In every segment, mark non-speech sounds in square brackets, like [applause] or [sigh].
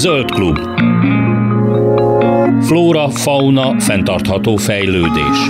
Zöld klub. Flóra, fauna, fenntartható fejlődés.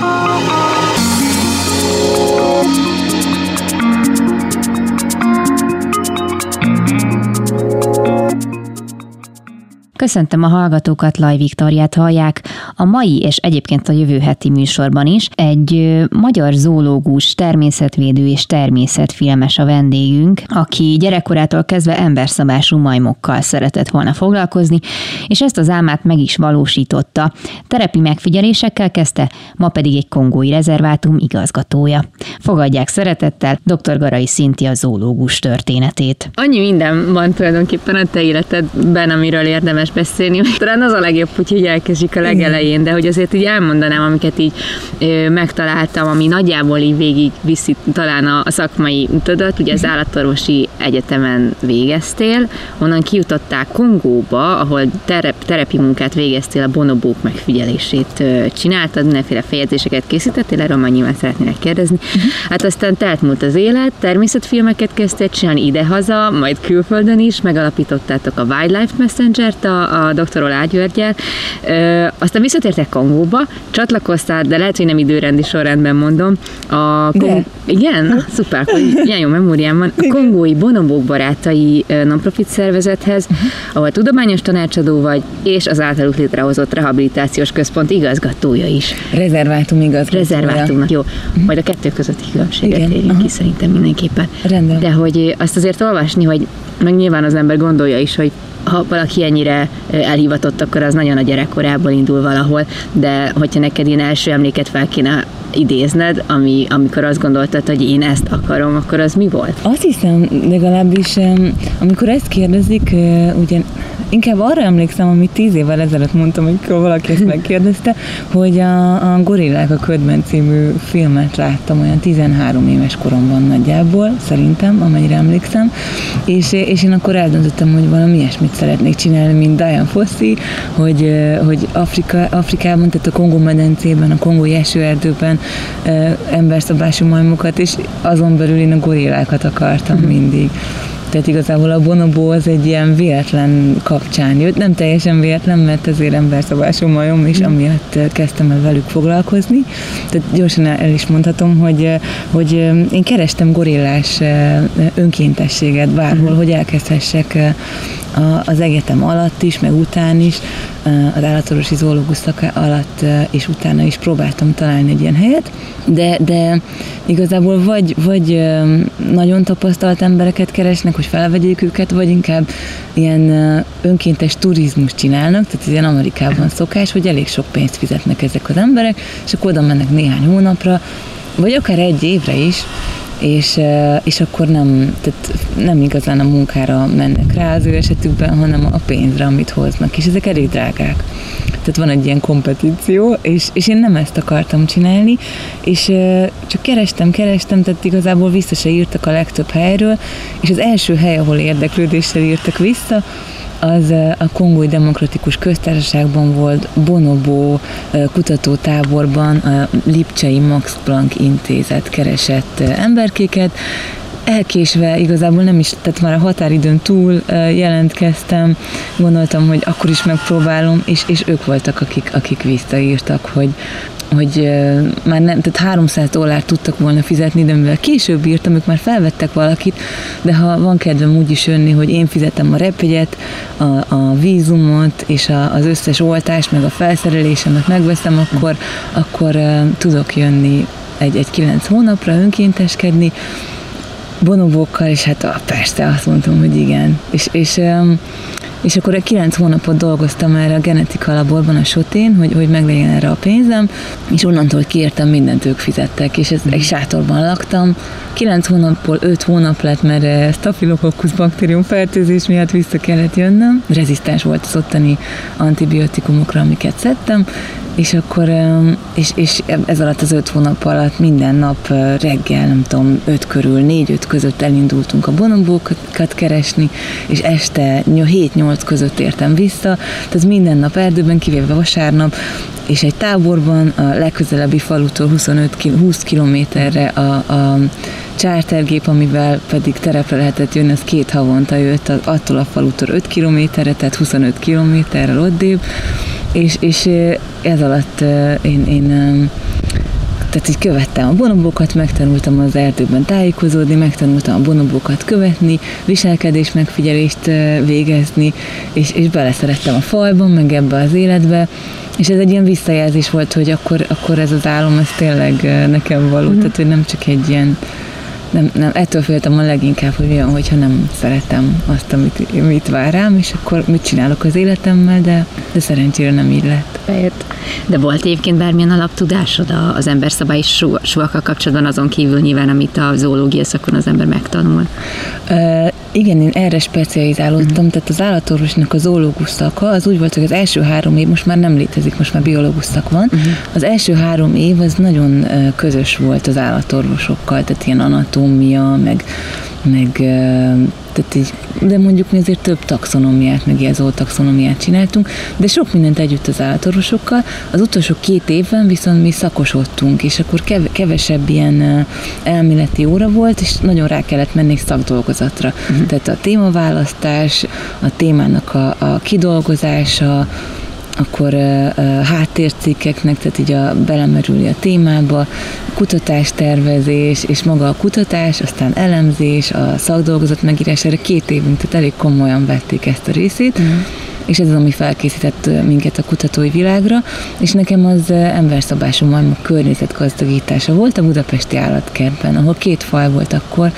Köszöntöm a hallgatókat, Laj Viktoriát hallják. A mai és egyébként a jövő heti műsorban is egy magyar zoológus, természetvédő és természetfilmes a vendégünk, aki gyerekkorától kezdve emberszabású majmokkal szeretett volna foglalkozni, és ezt az álmát meg is valósította. Terepi megfigyelésekkel kezdte, ma pedig egy kongói rezervátum igazgatója. Fogadják szeretettel dr. Garai a zoológus történetét. Annyi minden van tulajdonképpen a te életedben, amiről érdemes érdemes beszélni. Talán az a legjobb, hogy elkezdjük a legelején, de hogy azért így elmondanám, amiket így ö, megtaláltam, ami nagyjából így végig viszi talán a, a szakmai utadat. Ugye az állatorvosi egyetemen végeztél, onnan kijutották Kongóba, ahol terep, terepi munkát végeztél, a bonobók megfigyelését ö, csináltad, mindenféle fejezéseket készítettél, erről majd nyilván szeretnének kérdezni. Uh-huh. Hát aztán telt múlt az élet, természetfilmeket kezdtél csinálni idehaza, majd külföldön is, megalapítottátok a Wildlife Messenger-t, a a dr. Olá Györgyel. Aztán visszatértek Kongóba, csatlakoztál, de lehet, hogy nem időrendi sorrendben mondom. A Kong... Igen? Ha? Szuper, hogy ilyen jó memóriám van. A kongói bonobók barátai non-profit szervezethez, uh-huh. ahol tudományos tanácsadó vagy, és az általuk létrehozott rehabilitációs központ igazgatója is. Rezervátum igazgatója. Rezervátumnak, jó. Uh-huh. Majd a kettő közötti különbséget Igen. érjünk ki szerintem mindenképpen. Rendben. De hogy azt azért olvasni, hogy meg nyilván az ember gondolja is, hogy ha valaki ennyire elhivatott, akkor az nagyon a gyerekkorából indul valahol, de hogyha neked ilyen első emléket fel kéne idézned, ami, amikor azt gondoltad, hogy én ezt akarom, akkor az mi volt? Azt hiszem, legalábbis amikor ezt kérdezik, ugye inkább arra emlékszem, amit tíz évvel ezelőtt mondtam, amikor valaki ezt [laughs] megkérdezte, hogy a, a Gorillák a ködben című filmet láttam olyan 13 éves koromban nagyjából, szerintem, amennyire emlékszem, és, és én akkor eldöntöttem, hogy valami ilyesmit szeretnék csinálni, mint Diane Fossey, hogy, hogy Afrika, Afrikában, tehát a Kongó medencében, a kongói esőerdőben emberszabású majmokat, és azon belül én a gorillákat akartam mhm. mindig. Tehát igazából a bonobó az egy ilyen véletlen kapcsán jött, nem teljesen véletlen, mert azért emberszabású majom, és mm. amiatt kezdtem el velük foglalkozni. Tehát gyorsan el is mondhatom, hogy, hogy én kerestem gorillás önkéntességet bárhol, mm. hogy elkezdhessek az egyetem alatt is, meg után is, az állatorvosi zoológus szaka alatt és utána is próbáltam találni egy ilyen helyet, de, de igazából vagy, vagy nagyon tapasztalt embereket keresnek, hogy felvegyék őket, vagy inkább ilyen önkéntes turizmus csinálnak, tehát ilyen Amerikában szokás, hogy elég sok pénzt fizetnek ezek az emberek, és akkor oda mennek néhány hónapra, vagy akár egy évre is, és, és akkor nem, tehát nem igazán a munkára mennek rá az ő esetükben, hanem a pénzre, amit hoznak, és ezek elég drágák. Tehát van egy ilyen kompetíció, és, és én nem ezt akartam csinálni, és csak kerestem, kerestem, tehát igazából vissza se írtak a legtöbb helyről, és az első hely, ahol érdeklődéssel írtak vissza, az a Kongói Demokratikus Köztársaságban volt Bonobo kutatótáborban a Lipcsei Max Planck Intézet keresett emberkéket, elkésve igazából nem is, tehát már a határidőn túl jelentkeztem, gondoltam, hogy akkor is megpróbálom, és, és ők voltak, akik, akik visszaírtak, hogy, hogy már nem, tehát 300 dollárt tudtak volna fizetni, de mivel később írtam, ők már felvettek valakit, de ha van kedvem úgy is jönni, hogy én fizetem a repjegyet, a, a vízumot és a, az összes oltást, meg a felszerelésemet megveszem, akkor, akkor tudok jönni egy, egy kilenc hónapra önkénteskedni, bonobókkal, és hát ah, persze, azt mondtam, hogy igen. És, és és akkor egy kilenc hónapot dolgoztam erre a genetika laborban a sotén, hogy, hogy meglegyen erre a pénzem, és onnantól kiértem mindent ők fizettek, és ez, egy sátorban laktam. Kilenc hónapból öt hónap lett, mert Staphylococcus baktérium fertőzés miatt vissza kellett jönnöm. Rezisztens volt az ottani antibiotikumokra, amiket szedtem, és akkor, és, és ez alatt az öt hónap alatt minden nap reggel, nem tudom, öt körül, négy-öt között elindultunk a bonobókat keresni, és este 7-8 között értem vissza, tehát minden nap erdőben, kivéve vasárnap, és egy táborban a legközelebbi falutól 25 20 kilométerre a, a chartergép, amivel pedig terepre lehetett jönni, az két havonta jött attól a falutól 5 kilométerre, tehát 25 kilométerrel oddébb, és, és ez alatt én, én tehát így követtem a bonobókat, megtanultam az erdőben tájékozódni, megtanultam a bonobókat követni, viselkedés megfigyelést végezni, és, és beleszerettem a fajban, meg ebbe az életbe, és ez egy ilyen visszajelzés volt, hogy akkor, akkor ez az álom, ez tényleg nekem való, mm. tehát hogy nem csak egy ilyen nem, nem, ettől féltem a leginkább, hogy olyan, hogyha nem szeretem azt, amit, amit vár rám, és akkor mit csinálok az életemmel, de, de szerencsére nem így lett. Bejött. De volt egyébként bármilyen alaptudásod az emberszabályi sovakkal kapcsolatban, azon kívül nyilván, amit a zoológia szakon az ember megtanul? Uh, igen, én erre specializálódtam, uh-huh. tehát az állatorvosnak a zoológus szaka, az úgy volt, hogy az első három év most már nem létezik, most már biológus szak van. Uh-huh. Az első három év az nagyon közös volt az állatorvosokkal, tehát ilyen anatómia, meg meg tehát így, de mondjuk mi azért több taxonomiát, meg ilyen taxonomiát csináltunk, de sok mindent együtt az állatorvosokkal. Az utolsó két évben viszont mi szakosodtunk, és akkor kevesebb ilyen elméleti óra volt, és nagyon rá kellett menni szakdolgozatra. Uh-huh. Tehát a témaválasztás, a témának a, a kidolgozása, akkor háttércikkeknek, tehát így a, belemerülni a témába, kutatástervezés, és maga a kutatás, aztán elemzés, a szakdolgozat megírás, erre két évünk, tehát elég komolyan vették ezt a részét, mm. És ez az, ami felkészített minket a kutatói világra, és nekem az emberszabású majmok környezetgazdagítása volt a budapesti állatkertben, ahol két faj volt akkor,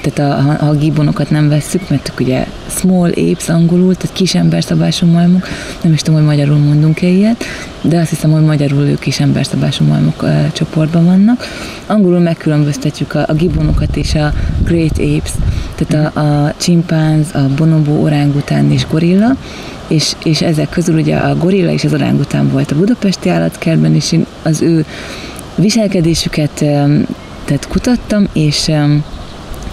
tehát a, ha a gibonokat nem vesszük, mert ugye small apes angolul, tehát kis emberszabású majmok, nem is tudom, hogy magyarul mondunk-e ilyet, de azt hiszem, hogy magyarul ők is emberszabású majmok csoportban vannak. Angolul megkülönböztetjük a, a gibonokat és a great apes, tehát a, a csimpánz, a bonobo, orángután és gorilla, és, és ezek közül ugye a gorilla és az orángután volt a budapesti állatkertben, és én az ő viselkedésüket tehát kutattam, és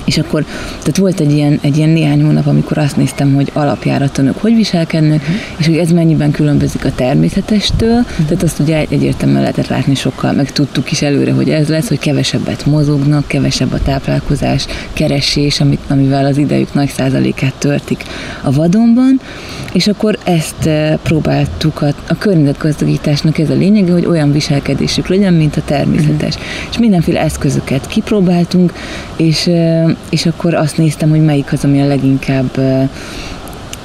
és akkor, tehát volt egy ilyen, egy ilyen néhány hónap, amikor azt néztem, hogy alapjáraton ők hogy viselkednek, uh-huh. és hogy ez mennyiben különbözik a természetestől, uh-huh. tehát azt ugye egyértelműen lehetett látni sokkal, meg tudtuk is előre, hogy ez lesz, hogy kevesebbet mozognak, kevesebb a táplálkozás, keresés, amit, amivel az idejük nagy százalékát törtik a vadonban, és akkor ezt eh, próbáltuk, a, a környezetgazdagításnak ez a lényege, hogy olyan viselkedésük legyen, mint a természetes. Uh-huh. És mindenféle eszközöket kipróbáltunk, és eh, és akkor azt néztem, hogy melyik az, ami a leginkább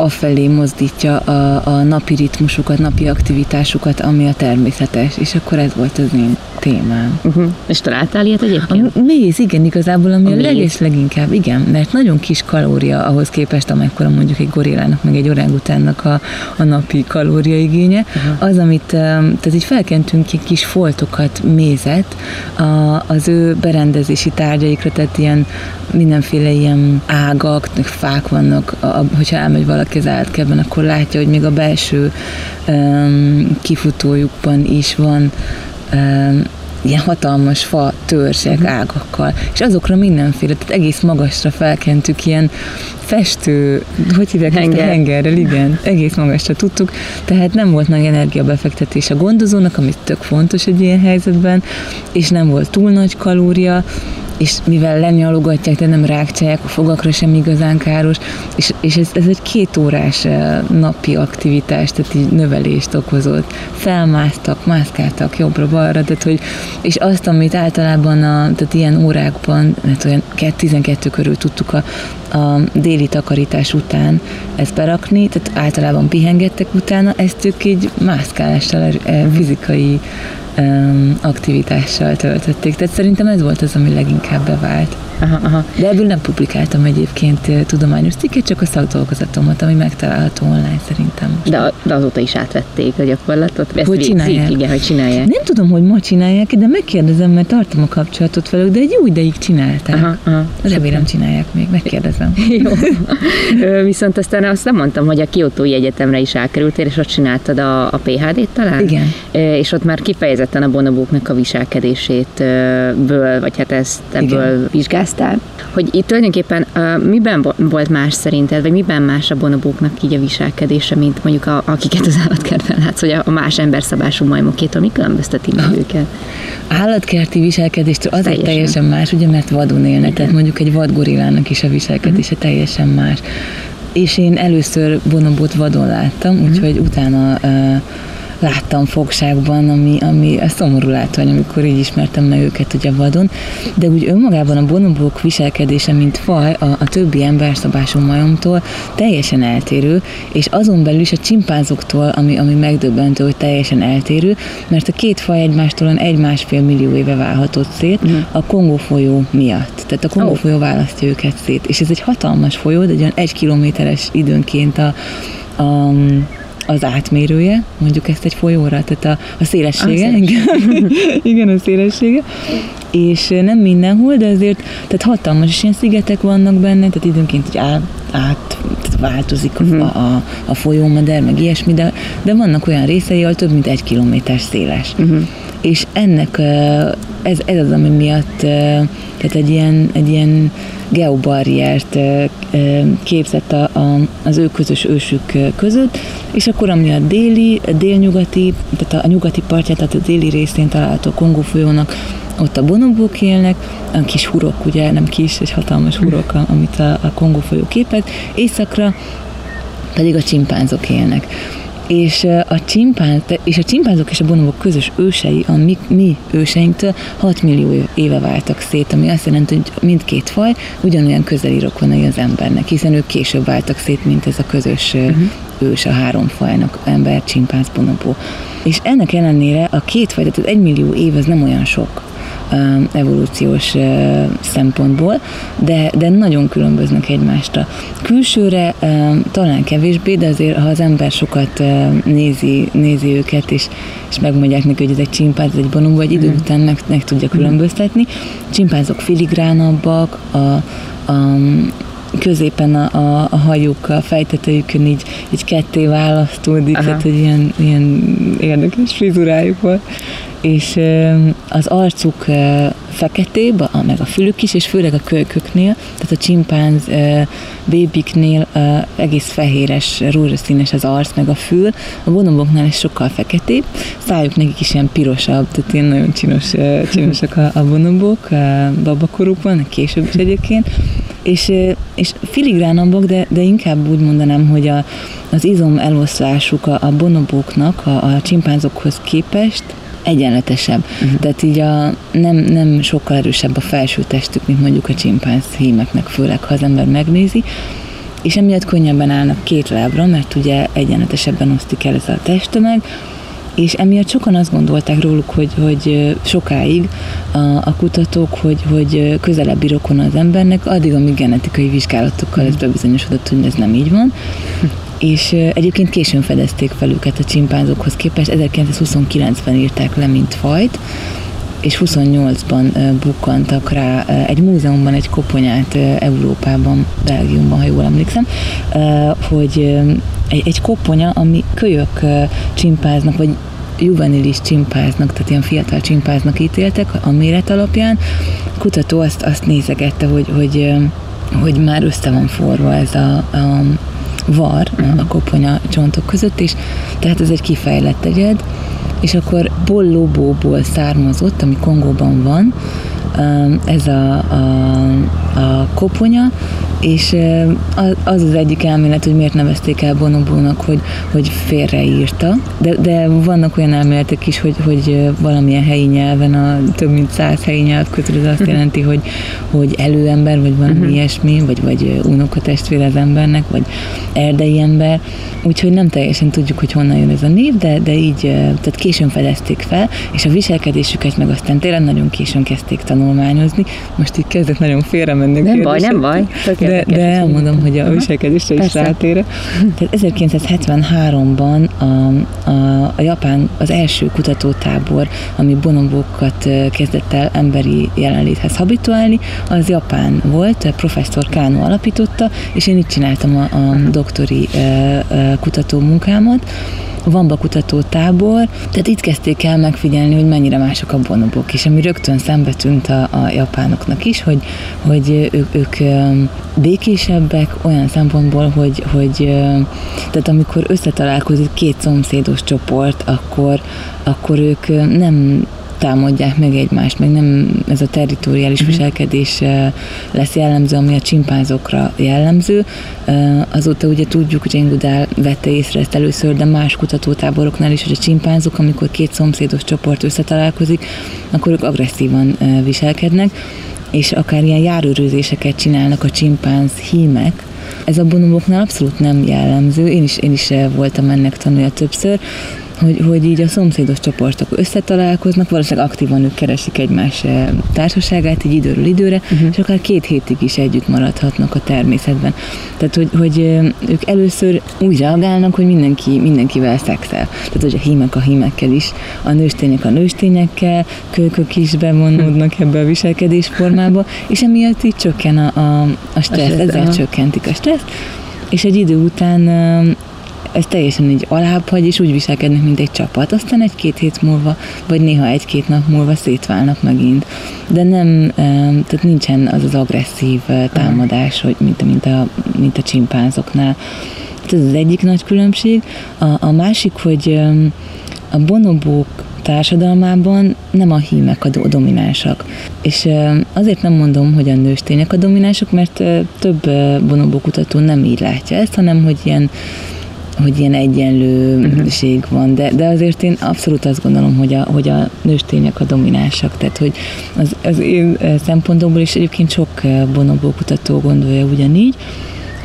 afelé mozdítja a, a napi ritmusukat, napi aktivitásukat, ami a természetes, és akkor ez volt az én témám. Uh-huh. És találtál ilyet egyébként? A méz, igen, igazából, ami a, a leges leginkább, igen, mert nagyon kis kalória ahhoz képest, amekkora mondjuk egy gorillának, meg egy orángutánnak a, a napi kalóriaigénye, uh-huh. az, amit, tehát így felkentünk ki kis foltokat, mézet, a, az ő berendezési tárgyaikra, tehát ilyen mindenféle ilyen ágak, fák vannak, a, hogyha elmegy valaki az állatkertben, akkor látja, hogy még a belső um, kifutójukban is van um, ilyen hatalmas fa törzsek uh-huh. ágakkal, és azokra mindenféle, tehát egész magasra felkentük ilyen festő, hogy hívják Henger. ezt a hengerrel, igen, egész magasra tudtuk, tehát nem volt nagy energiabefektetés a gondozónak, amit tök fontos egy ilyen helyzetben, és nem volt túl nagy kalória, és mivel lenyalogatják, de nem rákcsálják, a fogakra sem igazán káros, és, és ez, ez egy két órás napi aktivitás, tehát így növelést okozott. Felmásztak, mászkáltak jobbra-balra, tehát hogy, és azt, amit általában a, tehát ilyen órákban, mert olyan 12 körül tudtuk a, a déli takarítás után ezt berakni, tehát általában pihengettek utána, ezt ők így mászkálással, eh, fizikai aktivitással töltötték. Tehát szerintem ez volt az, ami leginkább bevált. Aha, aha. De ebből nem publikáltam egyébként eh, tudományos cikket, csak a szakdolgozatomat, ami megtalálható online szerintem. De, de azóta is átvették a gyakorlatot. Ezt Hogy végzik, csinálják? Igen, hogy csinálják. Nem tudom, hogy ma csinálják, de megkérdezem, mert tartom a kapcsolatot velük, de egy jó ideig csinálták. Aha, aha. Remélem csinálják még, megkérdezem. [laughs] Jó. Viszont aztán azt nem mondtam, hogy a Kiotói Egyetemre is elkerültél, és ott csináltad a, a PHD-t talán? Igen. És ott már kifejezetten a bonobóknak a viselkedését ből, vagy hát ezt ebből Igen. Vizsgáztál. Hogy itt tulajdonképpen ö, miben vo- volt más szerinted, vagy miben más a bonobóknak így a viselkedése, mint mondjuk a, akiket az állatkertben látsz, vagy a, a más emberszabású majmokétől, mi különbözteti meg őket? Állatkerti viselkedéstől azért Teljesen. teljesen. más, ugye, mert vadon élnek, tehát mondjuk egy vadgorillának is a viselkedése teljesen más. És én először bonobót vadon láttam, úgyhogy utána uh, láttam fogságban, ami, ami a szomorú látvány, amikor így ismertem meg őket ugye vadon, de úgy önmagában a bonobók viselkedése, mint faj, a, a többi emberszabású majomtól teljesen eltérő, és azon belül is a csimpánzoktól, ami, ami megdöbbentő, hogy teljesen eltérő, mert a két faj egymástól olyan egy-másfél millió éve válhatott szét a Kongó folyó miatt. Tehát a Kongó Ó. folyó választja őket szét, és ez egy hatalmas folyó, de egy olyan egy kilométeres időnként a, a az átmérője, mondjuk ezt egy folyóra, tehát a, a szélessége, A igen, [laughs] igen, a szélessége, és nem mindenhol, de azért, tehát hatalmas, és ilyen szigetek vannak benne, tehát időnként így át, át változik a, Mhm. a, a folyómeder, meg ilyesmi, de, de vannak olyan részei, ahol több mint egy kilométer széles. Mhm. És ennek ez, ez az, ami miatt tehát egy ilyen, egy ilyen geobarriert képzett a, a, az ő közös ősük között, és akkor ami a déli, a délnyugati, tehát a nyugati partját, tehát a déli részén található Kongó folyónak, ott a bonobók élnek, a kis hurok, ugye nem kis, egy hatalmas hurok, amit a, a Kongó folyó képez, északra pedig a csimpánzok élnek. És a, csimpánz, és a csimpánzok és a bonobok közös ősei, a mi, mi őseinktől 6 millió éve váltak szét, ami azt jelenti, hogy mindkét faj ugyanolyan közeli rokonai az embernek, hiszen ők később váltak szét, mint ez a közös uh-huh. Ős a három fajnak, ember, csimpánz, bonobó. És ennek ellenére a két faj, tehát az egy millió év, az nem olyan sok um, evolúciós uh, szempontból, de, de nagyon különböznek egymástól. Külsőre um, talán kevésbé, de azért, ha az ember sokat uh, nézi, nézi őket, és, és megmondják neki, hogy ez egy csimpánz, ez egy bonobó, egy idő után meg, meg tudja különböztetni. Csimpánzok filigránabbak, a, a középen a, a, a hajuk, a fejtetejükön így, így ketté választódik, Aha. tehát hogy ilyen, ilyen érdekes frizurájuk van, és az arcuk feketébb, meg a fülük is, és főleg a kölyköknél, tehát a csimpánz bébiknél egész fehéres, rózsaszínes az arc, meg a fül, a bonoboknál is sokkal feketébb, szájuk nekik is ilyen pirosabb, tehát ilyen nagyon csinos, csinosak a, bonobok, ö, babakorukban, később is egyébként, és, és filigránabbak, de, de inkább úgy mondanám, hogy a, az izom eloszlásuk a, a bonobóknak, a, a csimpánzokhoz képest egyenletesebb. Uh-huh. Tehát így a, nem, nem sokkal erősebb a felső testük, mint mondjuk a csimpánz hímeknek, főleg ha az ember megnézi, és emiatt könnyebben állnak két lábra, mert ugye egyenletesebben osztik el ez a testtömeg, és emiatt sokan azt gondolták róluk, hogy, hogy sokáig a, a kutatók, hogy, hogy közelebbi rokon az embernek, addig, amíg genetikai vizsgálatokkal ez bebizonyosodott, hogy ez nem így van. És egyébként későn fedezték fel őket a csimpánzokhoz képest, 1929-ben írták le, mint fajt, és 28-ban ö, bukkantak rá egy múzeumban egy koponyát Európában, Belgiumban, ha jól emlékszem, hogy egy, egy koponya, ami kölyök csimpáznak, vagy juvenilis csimpáznak, tehát ilyen fiatal csimpáznak ítéltek a méret alapján. A kutató azt, azt nézegette, hogy, hogy, hogy már össze van forva ez a, a var a koponya csontok között, és tehát ez egy kifejlett egyed, és akkor bollóbóból származott, ami Kongóban van, um, ez a, a, a koponya, és az az egyik elmélet, hogy miért nevezték el Bonobónak, hogy, hogy félreírta, de, de vannak olyan elméletek is, hogy, hogy valamilyen helyi nyelven, a több mint száz helyi nyelv közül az azt jelenti, hogy, hogy előember, vagy valami uh-huh. ilyesmi, vagy, vagy unokatestvér az embernek, vagy erdei ember, úgyhogy nem teljesen tudjuk, hogy honnan jön ez a név, de, de így, tehát későn fedezték fel, és a viselkedésüket meg aztán tényleg nagyon későn kezdték tanulmányozni. Most így kezdek nagyon félre menni. Nem baj, nem baj. De, de elmondom, hogy a viselkedésre is rátére. Tehát 1973-ban a, a, a Japán az első kutatótábor, ami bonobókat kezdett el emberi jelenléthez habituálni, az Japán volt, professzor Kano alapította, és én itt csináltam a, a doktori kutató munkámat, Vamba kutató tábor, tehát itt kezdték el megfigyelni, hogy mennyire mások a bonobok, és ami rögtön szembe tűnt a, a japánoknak is, hogy, hogy ők, ők békésebbek olyan szempontból, hogy, hogy tehát amikor összetalálkozik két szomszédos csoport, akkor, akkor ők nem támadják meg egymást, meg nem ez a territoriális uh-huh. viselkedés lesz jellemző, ami a csimpánzokra jellemző. Azóta ugye tudjuk, hogy Goodall vette észre ezt először, de más kutatótáboroknál is, hogy a csimpánzok, amikor két szomszédos csoport összetalálkozik, akkor ők agresszívan viselkednek, és akár ilyen járőrözéseket csinálnak a csimpánz hímek, ez a bonoboknál abszolút nem jellemző, én is, én is voltam ennek tanulja többször, hogy, hogy így a szomszédos csoportok összetalálkoznak, valószínűleg aktívan ők keresik egymás eh, társaságát így időről időre, uh-huh. és akár két hétig is együtt maradhatnak a természetben. Tehát, hogy, hogy eh, ők először úgy reagálnak, hogy mindenki, mindenkivel szexel. Tehát, hogy a hímek a hímekkel is, a nőstények a nőstényekkel, kölkök is bevonódnak ebbe a viselkedés formába, és emiatt így csökken a, a, a stressz, ezzel csökkentik a stresszt, és egy idő után eh, ez teljesen így alább hagy, és úgy viselkednek, mint egy csapat. Aztán egy-két hét múlva, vagy néha egy-két nap múlva szétválnak megint. De nem, tehát nincsen az az agresszív támadás, hogy mint, mint, a, mint a csimpánzoknál. Ez az egyik nagy különbség. A, a másik, hogy a bonobók társadalmában nem a hímek a dominánsak. És azért nem mondom, hogy a nőstények a dominánsak, mert több bonobókutató nem így látja ezt, hanem hogy ilyen hogy ilyen egyenlőség uh-huh. van, de, de azért én abszolút azt gondolom, hogy a, hogy a nőstények a dominánsak, tehát hogy az, az én szempontomból is egyébként sok bonobó kutató gondolja ugyanígy,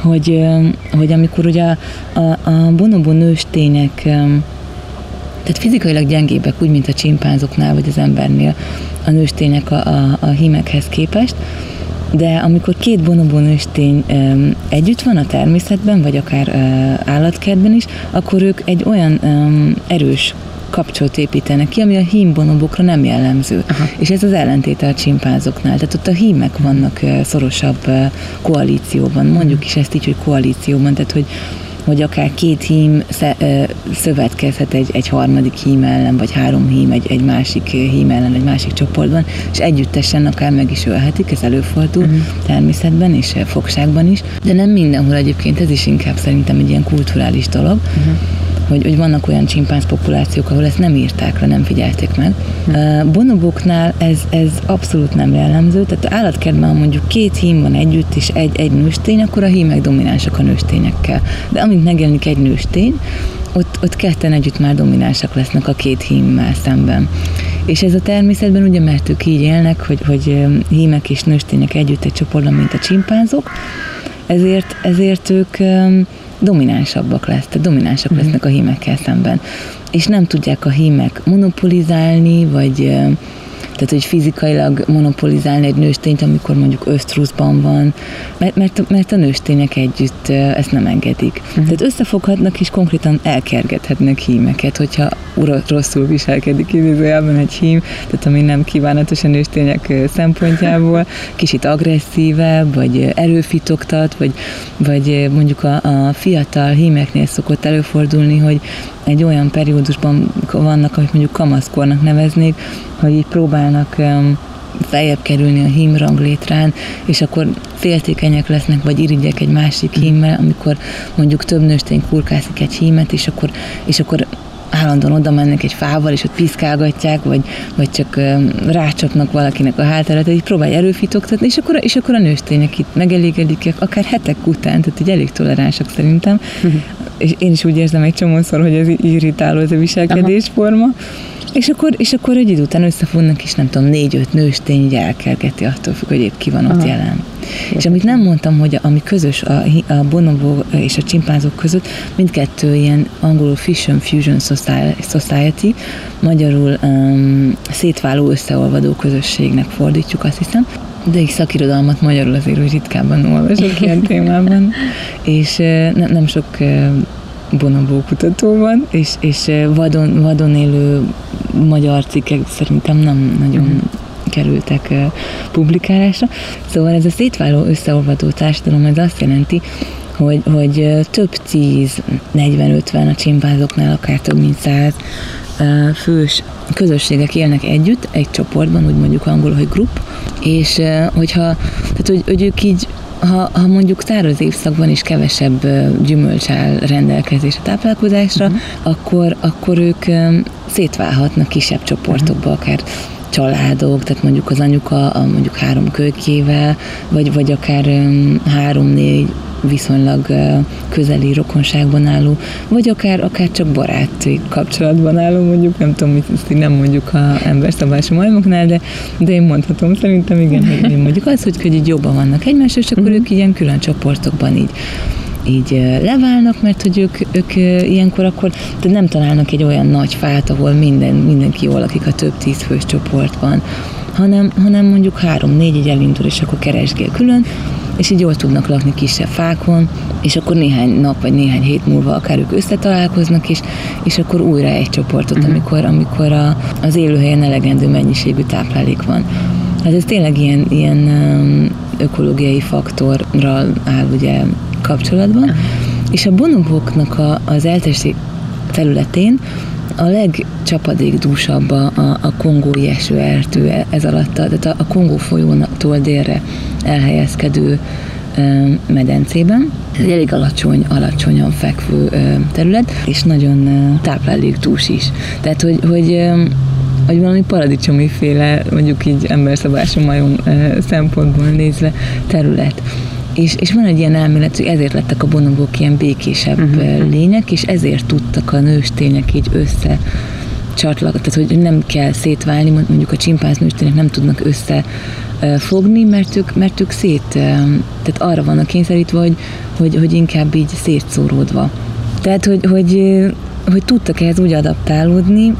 hogy, hogy amikor ugye a, a, a bonobó nőstények tehát fizikailag gyengébbek, úgy, mint a csimpánzoknál, vagy az embernél a nőstények a, a, a hímekhez képest, de amikor két bonobó nőstény együtt van a természetben, vagy akár állatkertben is, akkor ők egy olyan erős kapcsolat építenek ki, ami a hímbonobokra nem jellemző. Aha. És ez az ellentéte a csimpánzoknál. Tehát ott a hímek vannak szorosabb koalícióban. Mondjuk is ezt így, hogy koalícióban, tehát hogy hogy akár két hím szövetkezhet egy, egy harmadik hím ellen, vagy három hím egy, egy másik hím ellen, egy másik csoportban, és együttesen akár meg is ölhetik, ez előfordul uh-huh. természetben és fogságban is, de nem mindenhol egyébként, ez is inkább szerintem egy ilyen kulturális dolog. Uh-huh hogy, hogy vannak olyan csimpánz populációk, ahol ezt nem írták le, nem figyelték meg. Uh, bonoboknál ez, ez abszolút nem jellemző, tehát állatkertben, ha mondjuk két hím van együtt, és egy, egy nőstény, akkor a hímek dominánsak a nőstényekkel. De amint megjelenik egy nőstény, ott, ott ketten együtt már dominánsak lesznek a két hímmel szemben. És ez a természetben ugye, mert ők így élnek, hogy, hogy hímek és nőstények együtt egy csoportban, mint a csimpánzok, ezért, ezért ők dominánsabbak lesz, tehát dominánsak uh-huh. lesznek a hímekkel szemben. És nem tudják a hímek monopolizálni, vagy tehát hogy fizikailag monopolizálni egy nőstényt, amikor mondjuk ösztruszban van, mert, mert, mert a nőstények együtt ezt nem engedik. Uh-huh. Tehát összefoghatnak és konkrétan elkergethetnek hímeket, hogyha ura, rosszul viselkedik idézőjelben egy hím, tehát ami nem kívánatos a nőstények szempontjából, kicsit agresszívebb, vagy erőfitoktat, vagy, vagy mondjuk a, a fiatal hímeknél szokott előfordulni, hogy egy olyan periódusban vannak, amit mondjuk kamaszkornak neveznék, hogy így próbálnak feljebb kerülni a hím ranglétrán, és akkor féltékenyek lesznek, vagy irigyek egy másik hímmel, amikor mondjuk több nőstény kurkászik egy hímet, és akkor, és akkor állandóan oda mennek egy fával, és ott piszkálgatják, vagy, vagy csak rácsapnak valakinek a hátára, tehát így próbálj erőfitoktatni, és akkor, és akkor a nőstények itt megelégedik, akár hetek után, tehát így elég toleránsak szerintem. Uh-huh. És én is úgy érzem egy csomószor, hogy ez irritáló ez a viselkedésforma. Aha. És akkor, és akkor egy idő után összefognak, és nem tudom, négy-öt nőstény így elkergeti attól függ, hogy épp ki van ott Aha. jelen. És amit nem mondtam, hogy ami közös a, a bonobo és a csimpánzok között, mindkettő ilyen angolul Fission Fusion Society, magyarul um, szétváló összeolvadó közösségnek fordítjuk, azt hiszem. De egy szakirodalmat magyarul azért hogy ritkábban olvasok ilyen [laughs] témában, és nem, nem sok bonobó kutató van, és, és vadon, vadon élő magyar cikkek szerintem nem nagyon uh-huh kerültek publikálásra. Szóval ez a szétváló összeolvadó társadalom, ez azt jelenti, hogy, hogy több tíz, 40-50 a csimpánzoknál, akár több mint száz fős közösségek élnek együtt, egy csoportban, úgy mondjuk angol, hogy group, és hogyha, tehát hogy, hogy ők így ha, ha mondjuk száraz évszakban is kevesebb gyümölcs áll rendelkezés a táplálkozásra, uh-huh. akkor, akkor ők szétválhatnak kisebb csoportokba, uh-huh. akár családok, tehát mondjuk az anyuka a mondjuk három kölykével, vagy, vagy akár három-négy viszonylag közeli rokonságban álló, vagy akár, akár csak baráti kapcsolatban álló, mondjuk, nem tudom, ezt így nem mondjuk a emberszabású majmoknál, de, de én mondhatom szerintem, igen, hogy mondjuk az, hogy, hogy így jobban vannak egymás, és akkor mm. ők ilyen külön csoportokban így így leválnak, mert hogy ők, ők ilyenkor akkor de nem találnak egy olyan nagy fát, ahol minden, mindenki jól lakik a több tíz fős csoportban, hanem, hanem mondjuk három-négy így elindul, és akkor keresgél külön, és így jól tudnak lakni kisebb fákon, és akkor néhány nap vagy néhány hét múlva akár ők összetalálkoznak, és, és akkor újra egy csoportot, uh-huh. amikor, amikor a, az élőhelyen elegendő mennyiségű táplálék van. Hát ez tényleg ilyen, ilyen ökológiai faktorral áll ugye kapcsolatban, és a bonoboknak a, az eltesti területén a legcsapadékdúsabb a, a, a kongói esőertő ez alatt, tehát a, a Kongó folyótól délre elhelyezkedő medencében. Ez egy elég alacsony, alacsonyan fekvő terület, és nagyon táplálékdús is. Tehát, hogy, hogy hogy valami paradicsomi féle, mondjuk így emberszabású majom szempontból nézve terület. És, és van egy ilyen elmélet, hogy ezért lettek a bonobók ilyen békésebb uh-huh. lények, és ezért tudtak a nőstények így össze csatlag, tehát hogy nem kell szétválni, mondjuk a csimpánz nőstények nem tudnak összefogni, mert ők, mert ők szét, tehát arra vannak kényszerítve, hogy, hogy, hogy inkább így szétszóródva. Tehát, hogy, hogy, hogy tudtak ehhez úgy adaptálódni,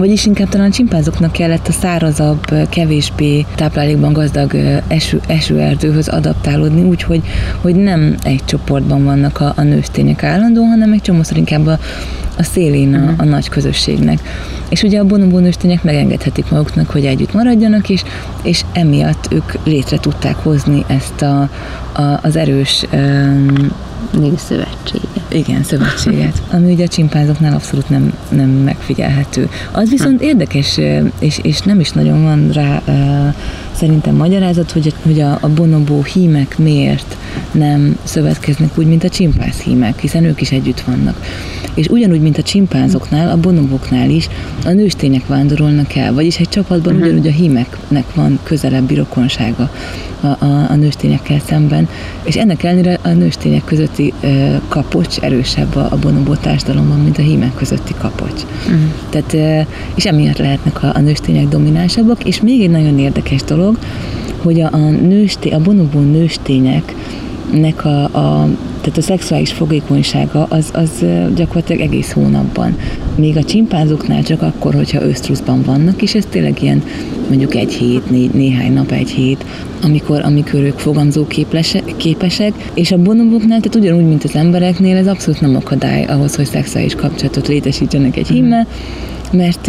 vagyis inkább talán a csimpánzoknak kellett a szárazabb, kevésbé táplálékban gazdag eső, esőerdőhöz adaptálódni, úgyhogy hogy nem egy csoportban vannak a, a nőstények állandó, hanem egy csomószor inkább a, a szélén a, uh-huh. a nagy közösségnek. És ugye a bonobó nőstények megengedhetik maguknak, hogy együtt maradjanak, és, és emiatt ők létre tudták hozni ezt a, a, az erős um, szövetséget. Igen, szövetséget, ami ugye a csimpánzoknál abszolút nem, nem megfigyelhető. Az viszont érdekes, és, és nem is nagyon van rá szerintem magyarázat, hogy, hogy a, a bonobó hímek miért nem szövetkeznek úgy, mint a csimpánz hímek, hiszen ők is együtt vannak. És ugyanúgy, mint a csimpánzoknál, a bonoboknál is a nőstények vándorolnak el, vagyis egy csapatban uh-huh. ugyanúgy a hímeknek van közelebbi rokonsága a, a, a nőstényekkel szemben, és ennek ellenére a nőstények közötti kapocs erősebb a, a bonobó társadalomban, mint a hímek közötti kapocs. Uh-huh. Tehát, és emiatt lehetnek a, a nőstények dominánsabbak, és még egy nagyon érdekes dolog, hogy a, a, nősté, a bonobó nőstényeknek a, a tehát a szexuális fogékonysága az, az gyakorlatilag egész hónapban. Még a csimpánzoknál csak akkor, hogyha ösztruszban vannak, és ez tényleg ilyen mondjuk egy hét, né, néhány nap, egy hét, amikor, amikor ők fogamzó képesek, és a bonoboknál, tehát ugyanúgy, mint az embereknél, ez abszolút nem akadály ahhoz, hogy szexuális kapcsolatot létesítsenek egy hímmel, mert,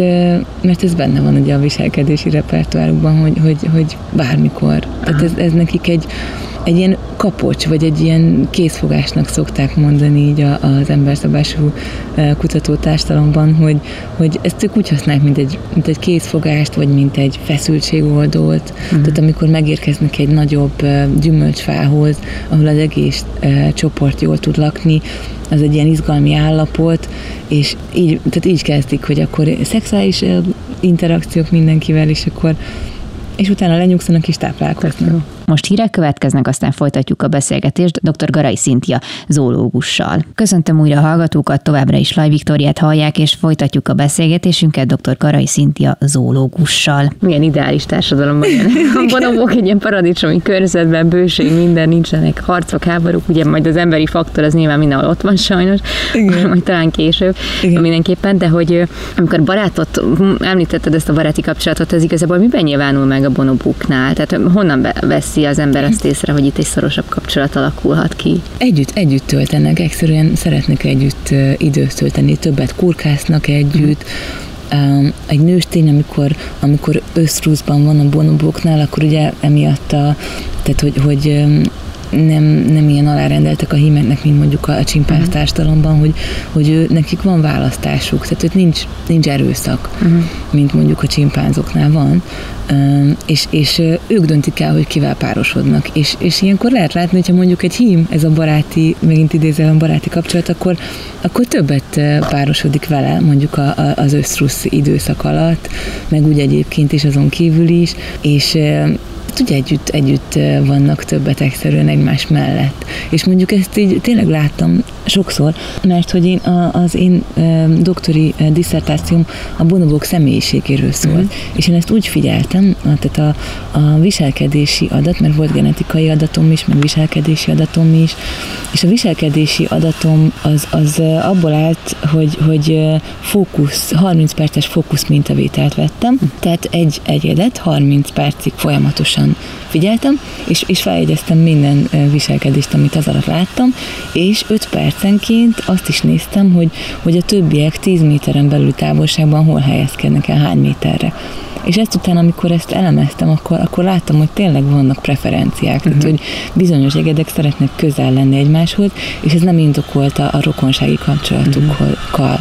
mert ez benne van ugye a viselkedési repertoárukban, hogy, hogy, hogy bármikor. Tehát ez, ez nekik egy egy ilyen kapocs, vagy egy ilyen készfogásnak szokták mondani így az emberszabású kutatótársadalomban, hogy, hogy ezt ők úgy használják, mint egy, mint egy készfogást, vagy mint egy feszültségoldót. Uh-huh. Tehát amikor megérkeznek egy nagyobb gyümölcsfához, ahol az egész csoport jól tud lakni, az egy ilyen izgalmi állapot, és így, tehát így kezdik, hogy akkor szexuális interakciók mindenkivel, és akkor és utána lenyugszanak és táplálkoznak. Most hírek következnek, aztán folytatjuk a beszélgetést dr. Garai Szintia zoológussal. Köszöntöm újra a hallgatókat, továbbra is Laj Viktoriát hallják, és folytatjuk a beszélgetésünket dr. Garai Szintia zoológussal. Milyen ideális társadalomban. A bonobók egy ilyen paradicsomi környezetben, bőség, minden, nincsenek harcok, háborúk, ugye majd az emberi faktor az nyilván mindenhol ott van sajnos, Igen. [laughs] majd talán később Igen. mindenképpen, de hogy amikor barátot, említetted ezt a baráti kapcsolatot, ez igazából miben nyilvánul meg a bonobóknál? Tehát honnan veszi veszi az ember azt észre, hogy itt egy szorosabb kapcsolat alakulhat ki? Együtt, együtt töltenek, egyszerűen szeretnek együtt időt tölteni, többet kurkásznak együtt, egy nőstény, amikor, amikor összrúzban van a bonobóknál, akkor ugye emiatt a, tehát hogy, hogy nem, nem ilyen alárendeltek a hímeknek, mint mondjuk a, csimpánz uh-huh. társadalomban, hogy, hogy ő, nekik van választásuk, tehát hogy nincs, nincs erőszak, uh-huh. mint mondjuk a csimpánzoknál van, és, és ők döntik el, hogy kivel párosodnak, és, és ilyenkor lehet látni, hogyha mondjuk egy hím, ez a baráti, megint idézően baráti kapcsolat, akkor, akkor többet párosodik vele, mondjuk a, a, az összrusz időszak alatt, meg úgy egyébként is azon kívül is, és ugye együtt, együtt vannak többet egyszerűen egymás mellett. És mondjuk ezt így tényleg láttam sokszor, mert hogy én a, az én doktori diszertációm a bonobók személyiségéről szólt. Mm. És én ezt úgy figyeltem, tehát a, a viselkedési adat, mert volt genetikai adatom is, meg viselkedési adatom is, és a viselkedési adatom az, az abból állt, hogy, hogy fókusz, 30 perces fókusz mintavételt vettem, tehát egy egyedet 30 percig folyamatosan figyeltem, és, és feljegyeztem minden viselkedést, amit az alatt láttam, és 5 percenként azt is néztem, hogy, hogy a többiek 10 méteren belül távolságban hol helyezkednek el, hány méterre. És ezt utána, amikor ezt elemeztem, akkor, akkor láttam, hogy tényleg vannak preferenciák, uh-huh. tehát, mhm. hogy bizonyos egedek szeretnek közel lenni egymáshoz, és ez nem indokolta a rokonsági kapcsolatukkal. Uh-huh.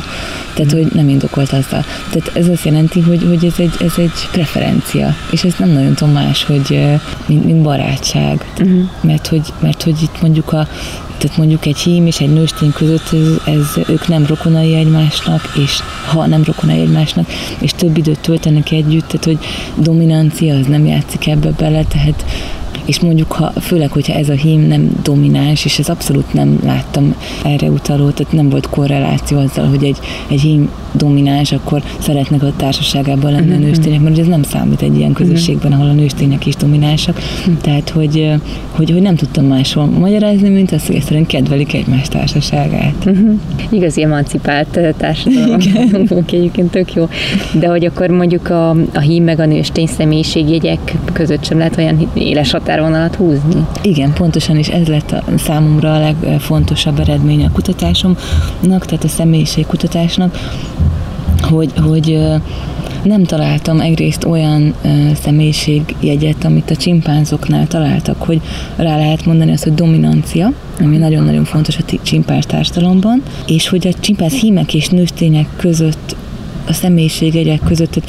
Tehát, hogy nem indokolt azzal. Tehát ez azt jelenti, hogy, hogy ez, egy, ez egy preferencia, és ez nem nagyon tudom más, hogy mint, mint barátság. Uh-huh. Mert, hogy, mert hogy itt mondjuk a tehát mondjuk egy hím és egy nőstény között ez, ez, ők nem rokonai egymásnak, és ha nem rokonai egymásnak, és több időt töltenek együtt, tehát hogy dominancia az nem játszik ebbe bele, tehát és mondjuk, ha, főleg, hogyha ez a hím nem domináns, és ez abszolút nem láttam erre utaló, tehát nem volt korreláció azzal, hogy egy, egy hím domináns, akkor szeretnek a társaságában lenni uh-huh. a nőstények, mert ez nem számít egy ilyen közösségben, ahol a nőstények is dominánsak. Uh-huh. Tehát, hogy, hogy, hogy nem tudtam máshol magyarázni, mint azt, hogy egyszerűen kedvelik egymás társaságát. Uh-huh. Igazi emancipált társadalom. [laughs] Oké, egyébként tök jó. De hogy akkor mondjuk a, a hím meg a nőstény személyiségjegyek között sem lehet olyan éles határvonalat húzni? Igen, pontosan, és ez lett a, számomra a legfontosabb eredmény a kutatásomnak, tehát a személyiségkutatásnak, hogy, hogy nem találtam egyrészt olyan személyiségjegyet, amit a csimpánzoknál találtak, hogy rá lehet mondani azt, hogy dominancia, ami nagyon-nagyon fontos a csimpánz társadalomban, és hogy a csimpánz hímek és nőstények között a személyiségjegyek között,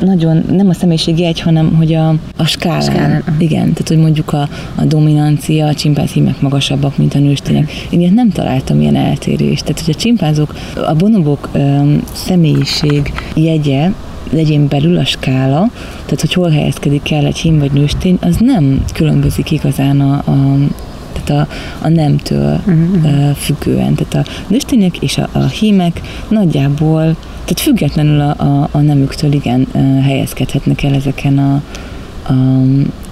nagyon, nem a egy, hanem hogy a, a skálán. skálán. Igen, tehát hogy mondjuk a, a dominancia, a csimpánzhímek magasabbak, mint a nőstények. Én ilyet nem találtam ilyen eltérést. Tehát, hogy a csimpánzok, a bonobok um, személyiség jegye, legyen belül a skála, tehát hogy hol helyezkedik el egy hím vagy nőstény, az nem különbözik igazán a, a tehát a, a nemtől uh-huh. függően. Tehát a nőstények és a, a hímek nagyjából, tehát függetlenül a, a, a nemüktől igen helyezkedhetnek el ezeken a,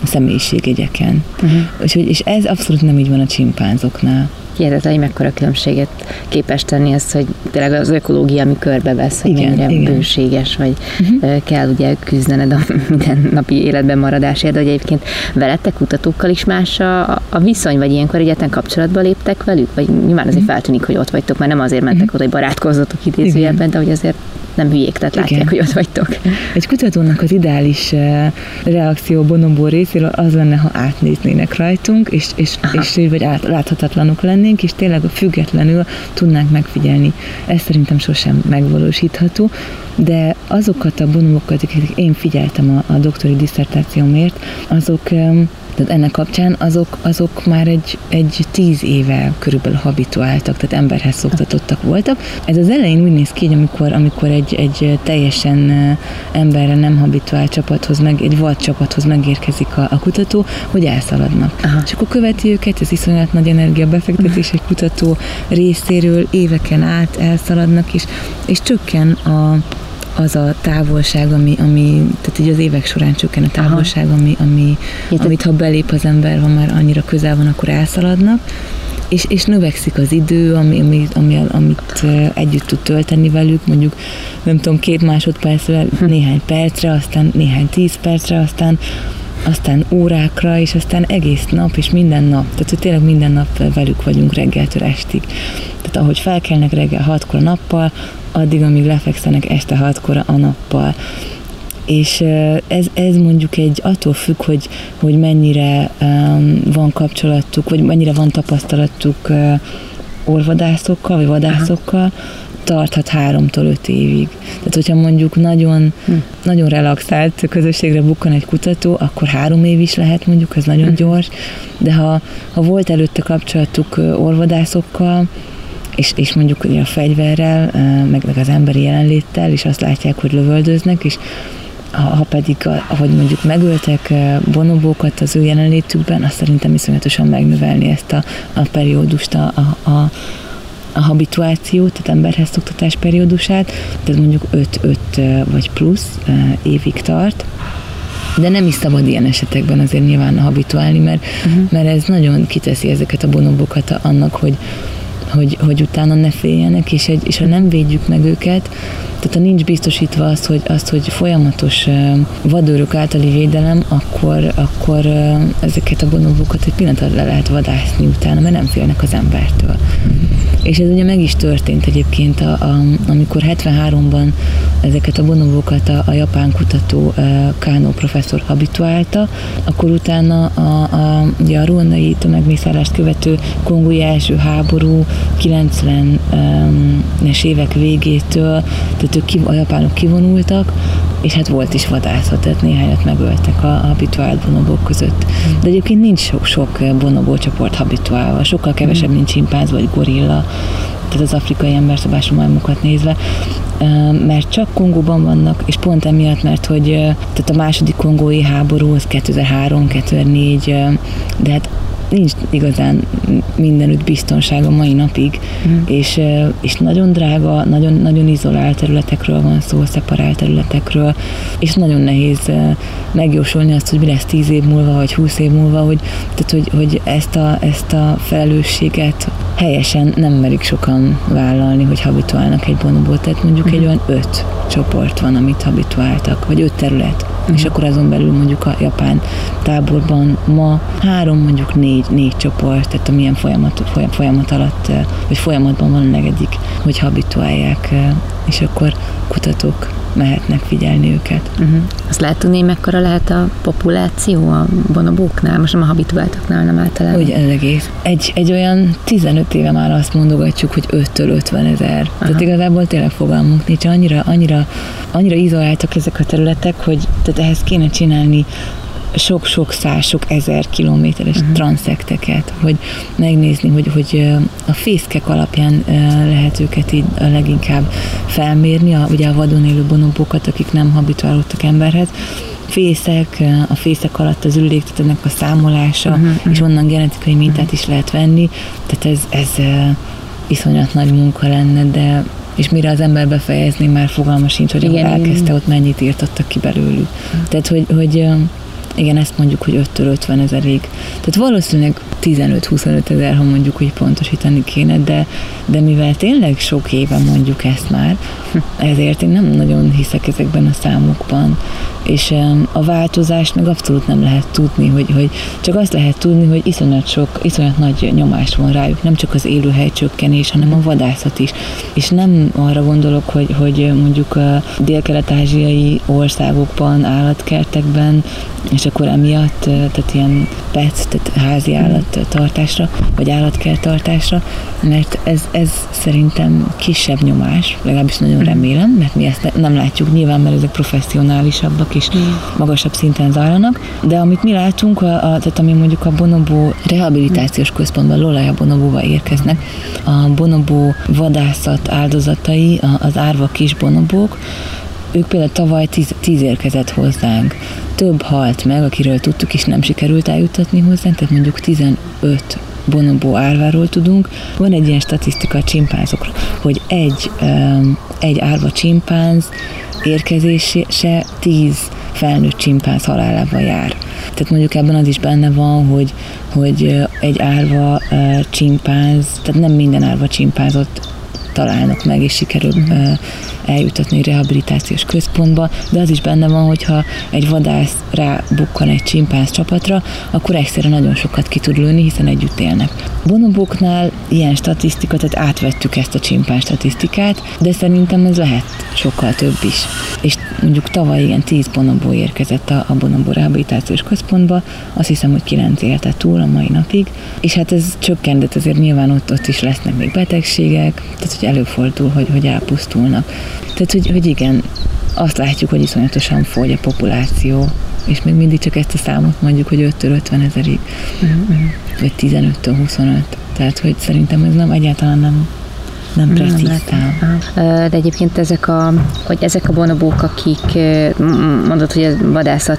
a személyiségjegyeken. Uh-huh. Úgyhogy, és ez abszolút nem így van a csimpánzoknál. Hihetetlen, hogy mekkora különbséget képes tenni az, hogy tényleg az ökológia, ami körbevesz, hogy Igen, mennyire igen. bőséges, vagy uh-huh. kell ugye küzdened a [laughs] mindennapi életben maradásért, de hogy egyébként veletek kutatókkal is más a, a viszony, vagy ilyenkor egyetlen kapcsolatba léptek velük, vagy nyilván azért feltűnik, hogy ott vagytok, mert nem azért mentek oda, hogy barátkozzatok idézőjelben, de hogy azért nem hülyék, tehát látják, Igen. hogy ott vagytok. Egy kutatónak az ideális eh, reakció Bonobó részéről az lenne, ha átnéznének rajtunk, és, és, és így vagy át, láthatatlanok lennénk, és tényleg függetlenül tudnánk megfigyelni. Ez szerintem sosem megvalósítható, de azokat a bonobókat, akiket én figyeltem a, a doktori diszertációmért, azok tehát ennek kapcsán azok, azok már egy, egy tíz éve körülbelül habituáltak, tehát emberhez szoktatottak voltak. Ez az elején úgy néz ki, hogy amikor, amikor egy, egy teljesen emberre nem habituált csapathoz, meg egy vad csapathoz megérkezik a, a kutató, hogy elszaladnak. Aha. És akkor követi őket, ez iszonyat nagy energia befektetés egy kutató részéről, éveken át elszaladnak, és, és csökken a, az a távolság, ami, ami, tehát így az évek során csökken a távolság, ami, ami, amit ha belép az ember, ha már annyira közel van, akkor elszaladnak, és, és növekszik az idő, ami, ami, ami, amit együtt tud tölteni velük, mondjuk nem tudom, két másodpercre, néhány percre, aztán néhány tíz percre, aztán aztán órákra, és aztán egész nap, és minden nap. Tehát, hogy tényleg minden nap velük vagyunk reggeltől estig. Tehát ahogy felkelnek reggel hatkor a nappal, addig, amíg lefekszenek este hatkor a nappal. És ez, ez mondjuk egy attól függ, hogy, hogy mennyire um, van kapcsolatuk, vagy mennyire van tapasztalatuk uh, orvadászokkal, vagy vadászokkal, tarthat háromtól öt évig. Tehát, hogyha mondjuk nagyon, hm. nagyon relaxált közösségre bukkan egy kutató, akkor három év is lehet mondjuk, ez nagyon gyors, de ha, ha volt előtte kapcsolatuk ö, orvadászokkal, és, és mondjuk ugye a fegyverrel, meg, meg az emberi jelenléttel, és azt látják, hogy lövöldöznek, és ha, ha pedig, ahogy mondjuk megöltek bonobókat az ő jelenlétükben, azt szerintem iszonyatosan megnövelni ezt a, a periódust, a, a, a a habituációt, tehát emberhez szoktatás periódusát, tehát mondjuk 5-5 vagy plusz évig tart, de nem is szabad ilyen esetekben azért nyilván habituálni, mert, uh-huh. mert ez nagyon kiteszi ezeket a bonobokat annak, hogy, hogy, hogy utána ne féljenek, és, egy, és ha nem védjük meg őket, tehát ha nincs biztosítva az, hogy, azt, hogy folyamatos vadőrök általi védelem, akkor, akkor ezeket a bonobokat egy pillanat le lehet vadászni utána, mert nem félnek az embertől. És ez ugye meg is történt egyébként, a, a, amikor 73-ban ezeket a bonobókat a, a japán kutató uh, Kano professzor habituálta, akkor utána a, a, ugye a ruandai tömegmészállást követő kongói első háború 90-es évek végétől, tehát ők ki, a japánok kivonultak, és hát volt is vadászat, tehát néhányat megöltek a, habituált bonobók között. De egyébként nincs sok, sok bonobó csoport habituálva, sokkal kevesebb, mint csimpánz vagy gorilla, tehát az afrikai emberszabású majmokat nézve, mert csak Kongóban vannak, és pont emiatt, mert hogy tehát a második kongói háború az 2003-2004, ö, de hát nincs igazán mindenütt biztonság a mai napig, mm. és, és nagyon drága, nagyon, nagyon izolált területekről van szó, szeparált területekről, és nagyon nehéz megjósolni azt, hogy mi lesz 10 év múlva, vagy 20 év múlva, hogy, tehát, hogy, hogy ezt, a, ezt a felelősséget helyesen nem merik sokan vállalni, hogy habituálnak egy bonobót, tehát mondjuk egy olyan öt csoport van, amit habituáltak, vagy öt terület, és akkor azon belül mondjuk a japán táborban ma három, mondjuk négy, négy csoport, tehát amilyen folyamat, folyam, folyamat alatt, vagy folyamatban van a negyedik, hogy habituálják, és akkor kutatók mehetnek figyelni őket. Uh-huh. Azt lehet tudni, mekkora lehet a populáció a bonobóknál, most nem a habituáltaknál, nem általában. Ugye ez egész. Egy, egy olyan 15 éve már azt mondogatjuk, hogy 5-től 50 ezer. Tehát igazából tényleg fogalmunk nincs. Annyira, annyira, annyira izoláltak ezek a területek, hogy tehát ehhez kéne csinálni sok-sok száz, sok ezer kilométeres uh-huh. transzekteket, hogy megnézni, hogy, hogy a fészkek alapján lehet őket így a leginkább felmérni, a, ugye a vadon élő bonobókat, akik nem habituálódtak emberhez, fészek, a fészek alatt az ürüléktetetnek a számolása, uh-huh. és onnan genetikai mintát is lehet venni, tehát ez, ez iszonyat nagy munka lenne, de és mire az ember befejezni, már fogalma sincs, hogy ahol Igen, igen. elkezdte, ott mennyit írtottak ki belőlük. Tehát, hogy, hogy igen, ezt mondjuk, hogy 5-től 50 ezerig. Tehát valószínűleg 15-25 ezer, ha mondjuk, hogy pontosítani kéne, de, de mivel tényleg sok éve mondjuk ezt már, [laughs] ezért én nem nagyon hiszek ezekben a számokban. És a változást meg abszolút nem lehet tudni, hogy, hogy csak azt lehet tudni, hogy iszonyat sok, iszonyat nagy nyomás van rájuk, nem csak az élőhely csökkenés, hanem a vadászat is. És nem arra gondolok, hogy, hogy mondjuk a dél-kelet-ázsiai országokban, állatkertekben, és akkor emiatt, tehát ilyen pet, tehát házi állattartásra, vagy állatkertartásra, mert ez, ez szerintem kisebb nyomás, legalábbis nagyon mhm. remélem, mert mi ezt nem látjuk nyilván, mert ezek professzionálisabbak és mhm. magasabb szinten zajlanak, de amit mi látunk, a, a, tehát ami mondjuk a Bonobó rehabilitációs központban, Lolaja Bonobóba érkeznek, a Bonobó vadászat áldozatai, az árva kis bonobók, ők például tavaly tíz, tíz érkezett hozzánk. Több halt meg, akiről tudtuk, és nem sikerült eljutatni hozzánk, tehát mondjuk 15 bonobó árváról tudunk. Van egy ilyen statisztika a csimpánzokra, hogy egy, egy árva csimpánz érkezése 10 felnőtt csimpánz halálával jár. Tehát mondjuk ebben az is benne van, hogy, hogy egy árva csimpánz, tehát nem minden árva csimpánzot találnak meg, és sikerül eljutatni egy rehabilitációs központba, de az is benne van, hogyha egy vadász rábukkan egy csimpánz csapatra, akkor egyszerűen nagyon sokat ki tud lőni, hiszen együtt élnek. Bonoboknál ilyen statisztika, tehát átvettük ezt a csimpánz statisztikát, de szerintem ez lehet sokkal több is. És mondjuk tavaly ilyen 10 bonobó érkezett a, a bonobó rehabilitációs központba, azt hiszem, hogy 9 élte túl a mai napig, és hát ez csökkent, azért nyilván ott, ott is lesznek még betegségek, tehát hogy előfordul, hogy, hogy elpusztulnak. Tehát, hogy, hogy igen, azt látjuk, hogy iszonyatosan fogy a populáció, és még mindig csak ezt a számot mondjuk, hogy 5 50 ezerig, uh-huh. vagy 15-től 25. Tehát, hogy szerintem ez nem egyáltalán nem nem precíz De egyébként ezek a, hogy ezek a bonobók, akik mondod, hogy a vadászat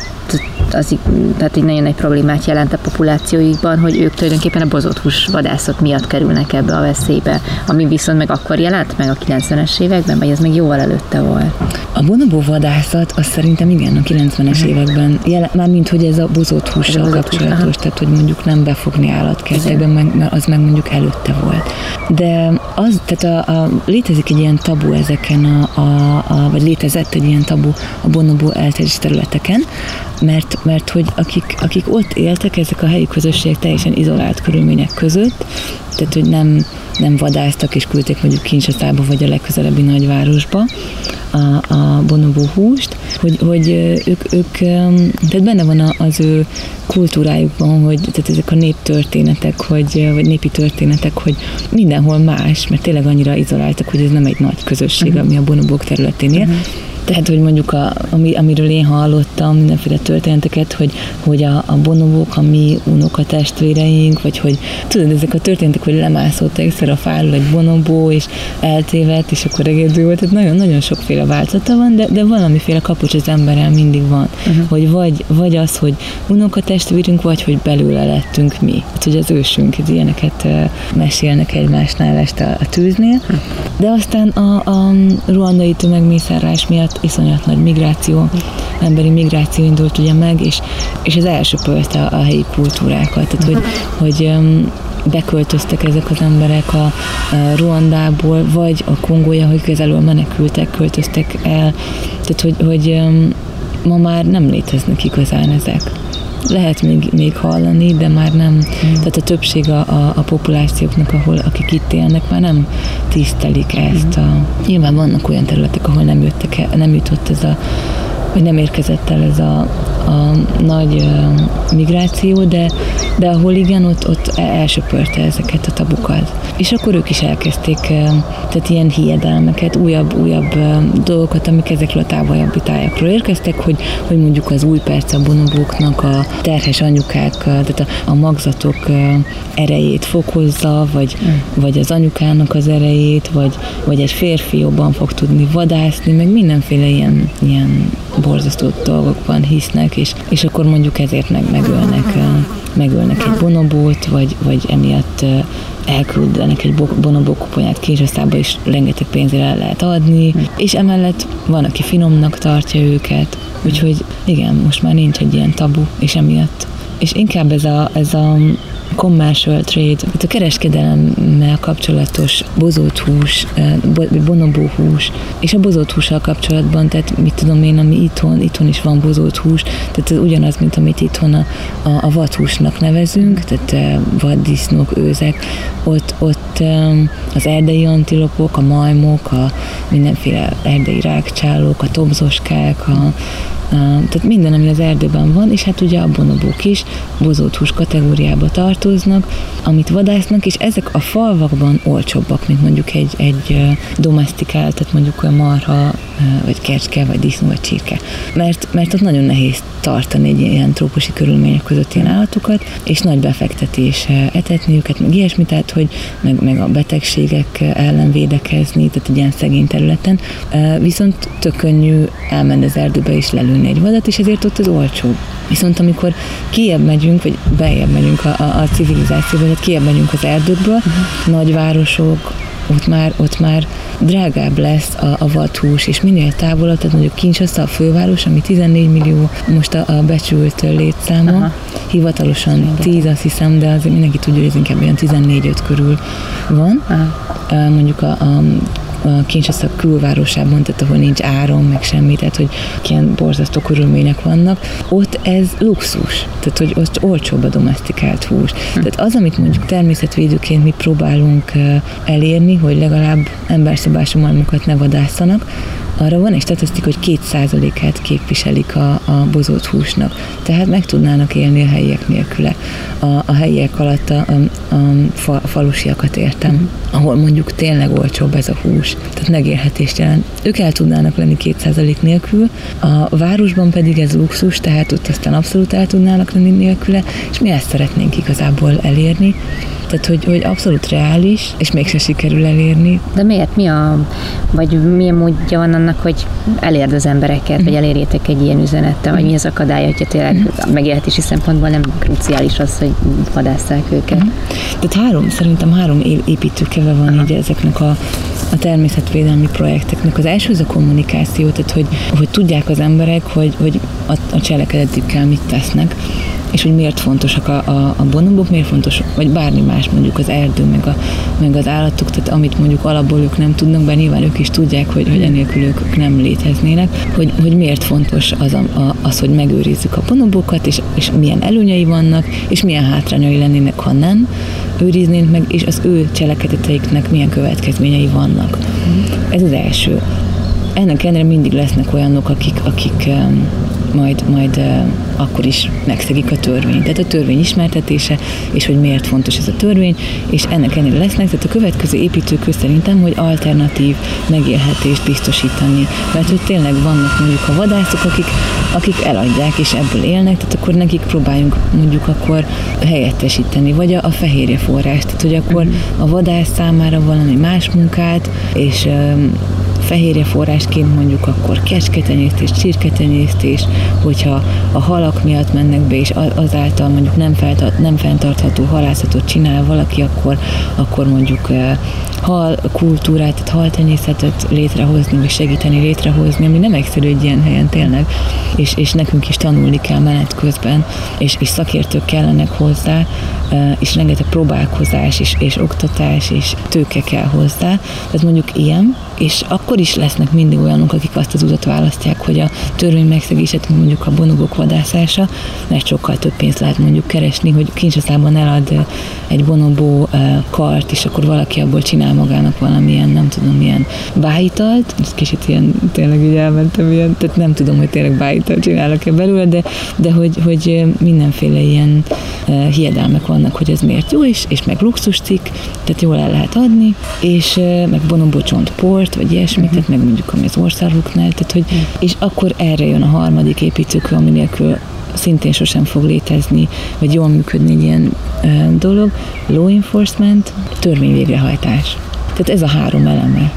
az tehát így nagyon nagy problémát jelent a populációikban, hogy ők tulajdonképpen a bozott hús vadászat miatt kerülnek ebbe a veszélybe, ami viszont meg akkor jelent meg a 90-es években, vagy ez még jóval előtte volt? A bonobó vadászat, az szerintem igen, a 90-es uh-huh. években, jelen, már mint hogy ez a bozott hússal kapcsolatos, hús, tehát hogy mondjuk nem befogni állatkertekben, mert az meg mondjuk előtte volt. De az, tehát a, a, létezik egy ilyen tabu ezeken, a, a, a, vagy létezett egy ilyen tabu a bonobó elterjes területeken, mert, mert hogy akik, akik ott éltek, ezek a helyi közösségek teljesen izolált körülmények között, tehát hogy nem, nem vadásztak és küldték mondjuk Kinsaszába vagy a legközelebbi nagyvárosba a, a bonobó húst, hogy, hogy ők, ők, tehát benne van az ő kultúrájukban, hogy tehát ezek a néptörténetek, hogy, vagy népi történetek, hogy mindenhol más, mert tényleg annyira izoláltak, hogy ez nem egy nagy közösség, uh-huh. ami a bonobók területén él. Uh-huh tehát, hogy mondjuk, a, ami, amiről én hallottam mindenféle történeteket, hogy, hogy a, a bonobók, a mi unoka testvéreink, vagy hogy tudod, ezek a történetek, hogy lemászott egyszer a fáról egy bonobó, és eltévedt, és akkor egyedül volt. Tehát nagyon-nagyon sokféle változata van, de, de valamiféle kapucs az emberrel mindig van. Uh-huh. Hogy vagy, vagy az, hogy unoka testvérünk, vagy hogy belőle lettünk mi. Hát, hogy az ősünk, ez ilyeneket mesélnek egymásnál este a tűznél. Uh-huh. De aztán a, a ruandai tömegmészárlás miatt iszonyat nagy migráció, emberi migráció indult ugye meg, és, és ez elsöpölte a, a helyi kultúrákat. Tehát, hogy, hogy um, beköltöztek ezek az emberek a, a Ruandából, vagy a Kongója, hogy közelül menekültek, költöztek el. Tehát, hogy, hogy ma már nem léteznek igazán ezek lehet még, még hallani, de már nem, mm. tehát a többség a, a, a populációknak, ahol akik itt élnek, már nem tisztelik ezt. Mm. A, nyilván vannak olyan területek, ahol nem, jöttek el, nem jutott ez a hogy nem érkezett el ez a, a nagy migráció, de, de ahol igen, ott, ott elsöpörte ezeket a tabukat. És akkor ők is elkezdték, tehát ilyen hiedelmeket, újabb, újabb dolgokat, amik ezekről a távolabbi tájakról érkeztek, hogy, hogy mondjuk az új perc a bonobóknak a terhes anyukák, tehát a, a magzatok erejét fokozza, vagy, mm. vagy az anyukának az erejét, vagy, vagy egy férfi jobban fog tudni vadászni, meg mindenféle ilyen, ilyen borzasztó dolgokban hisznek, és, és akkor mondjuk ezért meg megölnek, megölnek egy bonobót, vagy, vagy emiatt elküldenek egy bonobó kuponyát kincsasztába, és rengeteg pénzért el lehet adni, és emellett van, aki finomnak tartja őket, úgyhogy igen, most már nincs egy ilyen tabu, és emiatt. És inkább ez a, ez a commercial trade, itt a kereskedelemmel kapcsolatos bozott hús, bonobó hús, és a bozott hússal kapcsolatban, tehát mit tudom én, ami itthon, itthon is van bozott hús, tehát ez ugyanaz, mint amit itthon a, a, a vadhúsnak nevezünk, tehát vaddisznók, őzek, ott, ott az erdei antilopok, a majmok, a mindenféle erdei rákcsálók, a tobzoskák, a, tehát minden, ami az erdőben van, és hát ugye a bonobók is bozott hús kategóriába tartoznak, amit vadásznak, és ezek a falvakban olcsóbbak, mint mondjuk egy, egy domestikált, tehát mondjuk olyan marha, vagy kecske, vagy disznó, vagy csirke. Mert, mert ott nagyon nehéz tartani egy ilyen trópusi körülmények között ilyen állatokat, és nagy befektetés etetni őket, meg ilyesmi, tehát hogy meg, meg a betegségek ellen védekezni, tehát egy ilyen szegény területen. Viszont tök könnyű elmenni az erdőbe és lelőni egy vadat, és ezért ott az olcsó. Viszont amikor kiebb megyünk, vagy bejebb megyünk a, a, a civilizációba, tehát kiebb megyünk az erdőkből, uh-huh. nagyvárosok, ott már, ott már drágább lesz a, a vadhús, és minél távolabb, tehát mondjuk Kinshasa a főváros, ami 14 millió most a, a becsült létszáma, Aha. hivatalosan 10 azt hiszem, de azért mindenki tudja, hogy ez inkább olyan 14-5 körül van. Aha. Mondjuk a a Kinshasa külvárosában, tehát ahol nincs áram, meg semmi, tehát hogy ilyen borzasztó körülmények vannak, ott ez luxus, tehát hogy ott olcsóbb a domestikált hús. Tehát az, amit mondjuk természetvédőként mi próbálunk elérni, hogy legalább emberszabású malmokat ne vadászanak, arra van egy statisztika, hogy 2%-át képviselik a, a bozott húsnak. Tehát meg tudnának élni a helyiek nélküle. A, a helyiek alatt a, a, a fa, falusiakat értem, ahol mondjuk tényleg olcsóbb ez a hús. Tehát megélhetést jelent. Ők el tudnának lenni 2% nélkül, a városban pedig ez luxus, tehát ott aztán abszolút el tudnának lenni nélküle, és mi ezt szeretnénk igazából elérni. Tehát, hogy, hogy abszolút reális, és mégse sikerül elérni. De miért? Mi a, vagy milyen módja van annak, hogy elérd az embereket, vagy mhm. elérjétek egy ilyen üzenettel, vagy mi az akadálya, hogyha tényleg mhm. megélhetési szempontból nem kruciális az, hogy vadásszák őket? Mhm. Tehát három, szerintem három építőkeve van Aha. így ezeknek a, a természetvédelmi projekteknek. Az első az a kommunikáció, tehát hogy, hogy tudják az emberek, hogy, hogy a, a cselekedetükkel mit tesznek és hogy miért fontosak a, a, a bonobok, miért fontos, vagy bármi más, mondjuk az erdő, meg, a, meg az állatok, tehát amit mondjuk alapból ők nem tudnak, bár nyilván ők is tudják, hogy, hogy enélkül ők nem léteznének, hogy, hogy miért fontos az, a, a, az, hogy megőrizzük a bonobokat, és, és milyen előnyei vannak, és milyen hátrányai lennének, ha nem őriznénk meg, és az ő cselekedeteiknek milyen következményei vannak. Ez az első. Ennek ellenére mindig lesznek olyanok, akik, akik majd, majd akkor is megszegik a törvényt. Tehát a törvény ismertetése, és hogy miért fontos ez a törvény, és ennek ennél lesznek, tehát a következő építőkő szerintem, hogy alternatív megélhetést biztosítani. Mert hogy tényleg vannak mondjuk a vadászok, akik, akik eladják és ebből élnek, tehát akkor nekik próbáljunk mondjuk akkor helyettesíteni, vagy a, a fehérje forrás, tehát hogy akkor mhm. a vadász számára valami más munkát, és fehérje forrásként mondjuk akkor kecsketenyésztés, csirketenyésztés, hogyha a halak miatt mennek be, és azáltal mondjuk nem, feltart, nem fenntartható halászatot csinál valaki, akkor, akkor mondjuk hal kultúrát, tehát haltenyészetet létrehozni, vagy segíteni létrehozni, ami nem egyszerű egy ilyen helyen tényleg, és, és nekünk is tanulni kell menet közben, és, és szakértők kellenek hozzá, és rengeteg próbálkozás, és, és oktatás, és tőke kell hozzá, tehát mondjuk ilyen, és akkor is lesznek mindig olyanok, akik azt az utat választják, hogy a törvény megszegéset, mondjuk a bonobok vadászása, mert sokkal több pénzt lehet mondjuk keresni, hogy kincsaszában elad egy bonobó kart, és akkor valaki abból csinál magának valamilyen, nem tudom, milyen bájitalt, ez kicsit ilyen, tényleg így elmentem ilyen, tehát nem tudom, hogy tényleg bájitalt csinálok-e belőle, de, de hogy, hogy mindenféle ilyen hiedelmek vannak, hogy ez miért jó, és, és meg luxuscikk, tehát jól el lehet adni, és meg bonobocsont port, vagy ilyesmit, uh-huh. meg mondjuk ami az országoknál, tehát hogy, uh-huh. és akkor erre jön a harmadik építőkő, ami nélkül szintén sosem fog létezni, vagy jól működni egy ilyen dolog, law enforcement, törvényvégrehajtás. Tehát ez a három eleme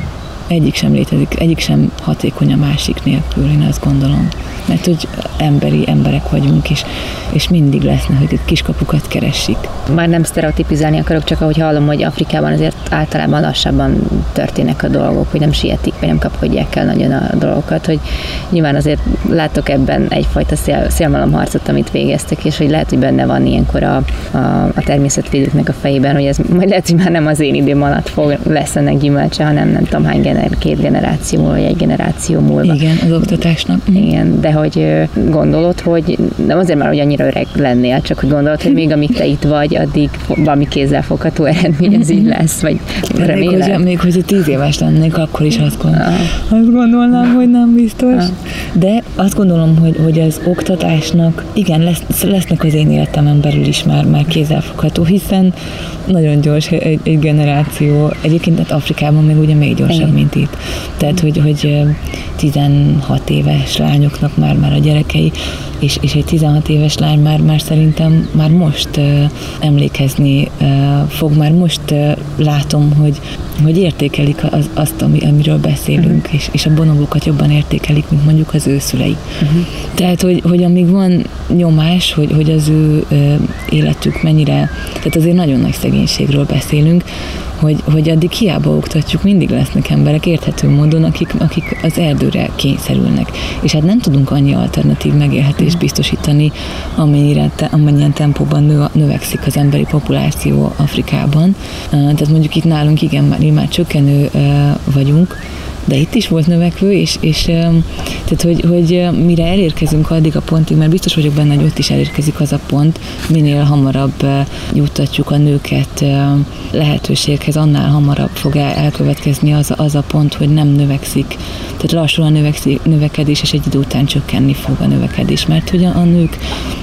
egyik sem létezik, egyik sem hatékony a másik nélkül, én azt gondolom. Mert hogy emberi emberek vagyunk, és, és mindig lesznek, hogy kiskapukat keresik. Már nem sztereotipizálni akarok, csak ahogy hallom, hogy Afrikában azért általában lassabban történnek a dolgok, hogy nem sietik, vagy nem kapkodják el nagyon a dolgokat, hogy nyilván azért látok ebben egyfajta szél, szélmalomharcot, amit végeztek, és hogy lehet, hogy benne van ilyenkor a, a, a természetvédőknek a fejében, hogy ez majd lehet, hogy már nem az én időm alatt fog, lesz ennek gyümölcse, hanem nem tudom hány gener, két generáció múlva, vagy egy generáció múlva. Igen, az oktatásnak. Igen, de hogy gondolod, hogy nem azért már, hogy annyira öreg lennél, csak hogy gondolod, hogy még amíg te itt vagy, addig valami kézzelfogható eredmény az így lesz, vagy reméled? Még, hogy, még hogy tíz éves lennék, akkor is azt, gondol, ah. azt gondolnám, hogy nem biztos. Ah. De azt gondolom, hogy, hogy az oktatásnak, igen, lesz, lesznek az én életemen belül is már, már kézzelfogható, hiszen nagyon gyors egy, egy generáció. Egyébként hát Afrikában még ugye még gyorsabb, igen. Mint itt. Tehát, hogy, hogy 16 éves lányoknak már, már a gyerekei, és, és egy 16 éves lány már, már szerintem már most uh, emlékezni uh, fog, már most uh, látom, hogy, hogy értékelik az, azt, ami, amiről beszélünk, uh-huh. és, és a bonobókat jobban értékelik, mint mondjuk az ő szülei. Uh-huh. Tehát, hogy, hogy amíg van nyomás, hogy, hogy az ő uh, életük mennyire, tehát azért nagyon nagy szegénységről beszélünk, hogy, hogy addig hiába oktatjuk, mindig lesznek emberek érthető módon, akik, akik az erdőre kényszerülnek. És hát nem tudunk annyi alternatív megélhetést biztosítani, amennyire, amennyien tempóban nő, növekszik az emberi populáció Afrikában. Tehát mondjuk itt nálunk igen, már, már csökkenő vagyunk, de itt is volt növekvő, és, és tehát, hogy, hogy mire elérkezünk addig a pontig, mert biztos vagyok benne, hogy ott is elérkezik az a pont, minél hamarabb juttatjuk a nőket lehetőséghez, annál hamarabb fog el, elkövetkezni az, az a pont, hogy nem növekszik, tehát lassul a növekszik, növekedés, és egy idő után csökkenni fog a növekedés, mert hogy a, a nők,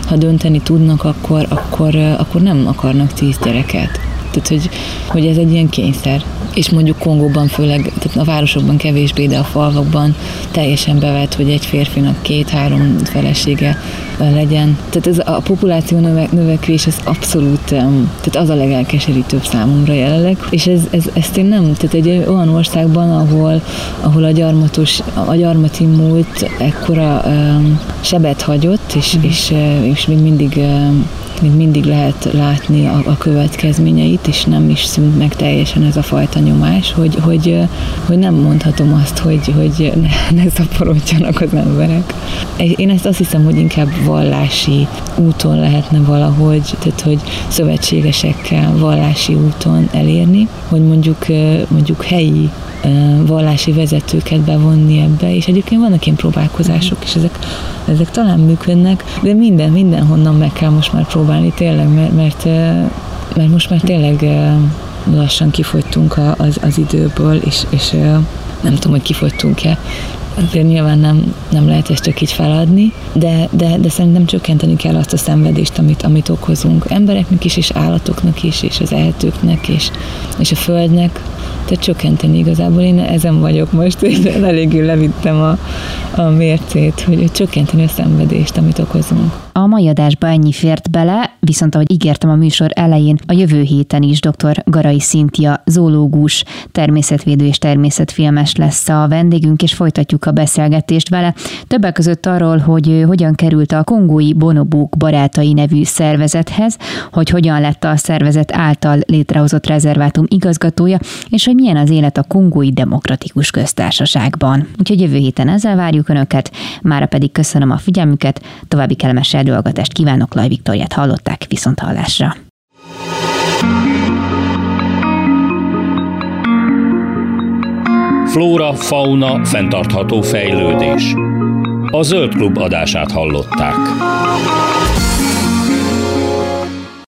ha dönteni tudnak, akkor, akkor, akkor nem akarnak tíz gyereket. Tehát, hogy, hogy ez egy ilyen kényszer. És mondjuk Kongóban főleg, tehát a városokban kevésbé, de a falvakban teljesen bevett, hogy egy férfinak két-három felesége legyen. Tehát ez a populáció növe, növekvés, ez abszolút, tehát az a legelkeserítőbb számomra jelenleg. És ez, ez, ezt én nem, tehát egy olyan országban, ahol, ahol a gyarmatos, a gyarmati múlt ekkora um, sebet hagyott, és, mm. és, és még mindig um, még mindig lehet látni a, a következményeit, és nem is szűnt meg teljesen ez a fajta nyomás, hogy, hogy, hogy nem mondhatom azt, hogy, hogy ne, ne szaporodjanak az emberek. Én ezt azt hiszem, hogy inkább vallási úton lehetne valahogy, tehát hogy szövetségesekkel vallási úton elérni, hogy mondjuk, mondjuk helyi vallási vezetőket bevonni ebbe, és egyébként vannak ilyen próbálkozások, és ezek, ezek talán működnek, de minden, mindenhonnan meg kell most már próbálni tényleg, mert, mert, mert most már tényleg lassan kifogytunk az, az időből, és, és nem tudom, hogy kifogytunk-e, azért nyilván nem, nem lehet ezt csak így feladni, de, de, de szerintem csökkenteni kell azt a szenvedést, amit, amit okozunk embereknek is, és állatoknak is, és az ehetőknek, és, és a földnek, tehát csökkenteni igazából. Én ezen vagyok most, és eléggé levittem a, a mércét, hogy csökkenteni a szenvedést, amit okozunk. A mai adásba ennyi fért bele, viszont ahogy ígértem a műsor elején, a jövő héten is dr. Garai Szintia, zoológus, természetvédő és természetfilmes lesz a vendégünk, és folytatjuk a beszélgetést vele. Többek között arról, hogy hogyan került a kongói Bonobók Barátai nevű szervezethez, hogy hogyan lett a szervezet által létrehozott rezervátum igazgatója, és hogy milyen az élet a kongói demokratikus köztársaságban. Úgyhogy jövő héten ezzel várjuk Önöket, mára pedig köszönöm a figyelmüket, további kellemes eldolgatást kívánok, Laj Viktoriát hallották viszont hallásra. Flóra, fauna, fenntartható fejlődés. A Zöld Klub adását hallották.